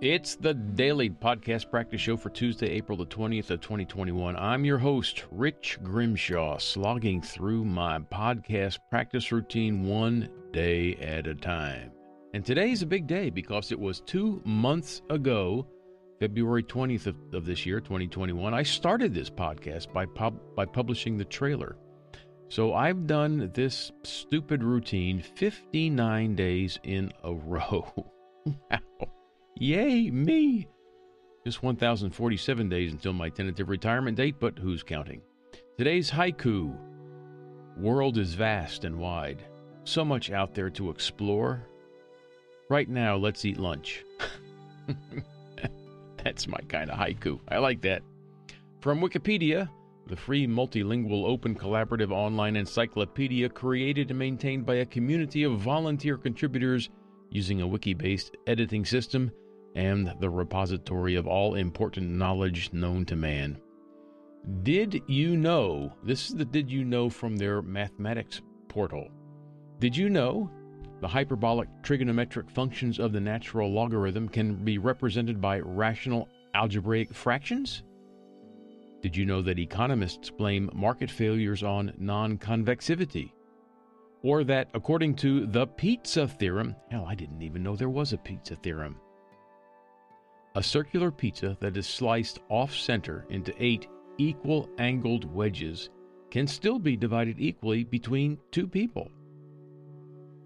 It's the daily podcast practice show for Tuesday, April the 20th of 2021. I'm your host, Rich Grimshaw, slogging through my podcast practice routine one day at a time. And today's a big day because it was two months ago, February 20th of, of this year, 2021, I started this podcast by, pub, by publishing the trailer. So I've done this stupid routine 59 days in a row. wow. Yay, me! Just 1,047 days until my tentative retirement date, but who's counting? Today's haiku World is vast and wide. So much out there to explore. Right now, let's eat lunch. That's my kind of haiku. I like that. From Wikipedia, the free multilingual open collaborative online encyclopedia created and maintained by a community of volunteer contributors using a wiki based editing system and the repository of all important knowledge known to man. Did you know? This is the Did You Know from their mathematics portal. Did you know the hyperbolic trigonometric functions of the natural logarithm can be represented by rational algebraic fractions? Did you know that economists blame market failures on non convexivity? Or that, according to the pizza theorem, hell, I didn't even know there was a pizza theorem. A circular pizza that is sliced off center into eight equal angled wedges can still be divided equally between two people.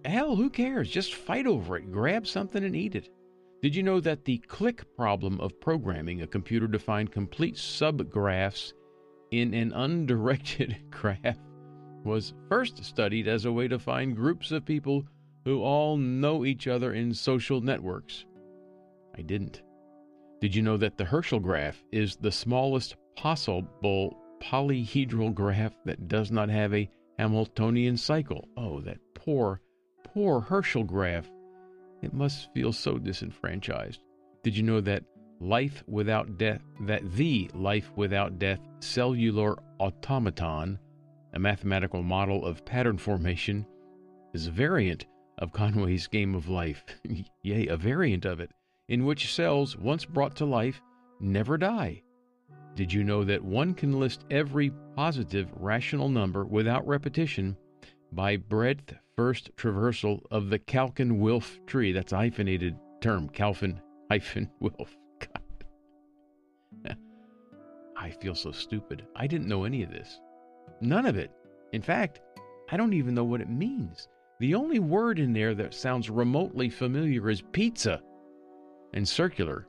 Hell, who cares? Just fight over it, grab something and eat it. Did you know that the clique problem of programming a computer to find complete subgraphs in an undirected graph was first studied as a way to find groups of people who all know each other in social networks? I didn't. Did you know that the Herschel graph is the smallest possible polyhedral graph that does not have a Hamiltonian cycle? Oh, that poor, poor Herschel graph. It must feel so disenfranchised. Did you know that life without death, that the life without death cellular automaton, a mathematical model of pattern formation, is a variant of Conway's game of life? Yea, a variant of it in which cells, once brought to life, never die. Did you know that one can list every positive rational number without repetition by breadth first traversal of the Calkin Wilf tree? That's a hyphenated term, Calvin hyphen Wilf. God. I feel so stupid. I didn't know any of this. None of it. In fact, I don't even know what it means. The only word in there that sounds remotely familiar is pizza and circular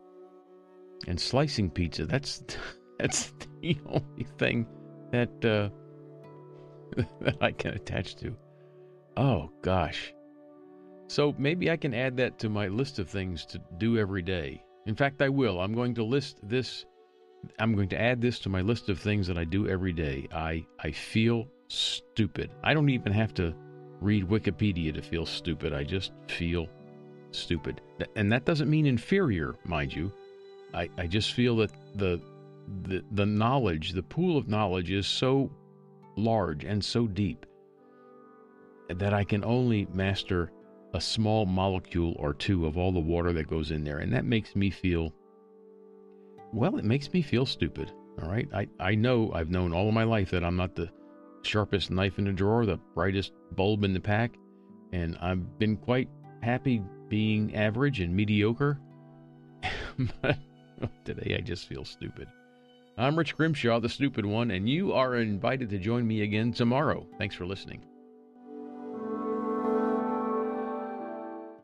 and slicing pizza. That's that's the only thing that uh, that I can attach to. Oh gosh. So maybe I can add that to my list of things to do every day. In fact, I will. I'm going to list this I'm going to add this to my list of things that I do every day. I I feel stupid. I don't even have to read Wikipedia to feel stupid. I just feel stupid. And that doesn't mean inferior, mind you. I, I just feel that the, the the knowledge, the pool of knowledge is so large and so deep that I can only master a small molecule or two of all the water that goes in there. And that makes me feel well, it makes me feel stupid. All right. I, I know I've known all of my life that I'm not the sharpest knife in the drawer, the brightest bulb in the pack. And I've been quite happy being average and mediocre. but today I just feel stupid. I'm Rich Grimshaw, the stupid one, and you are invited to join me again tomorrow. Thanks for listening.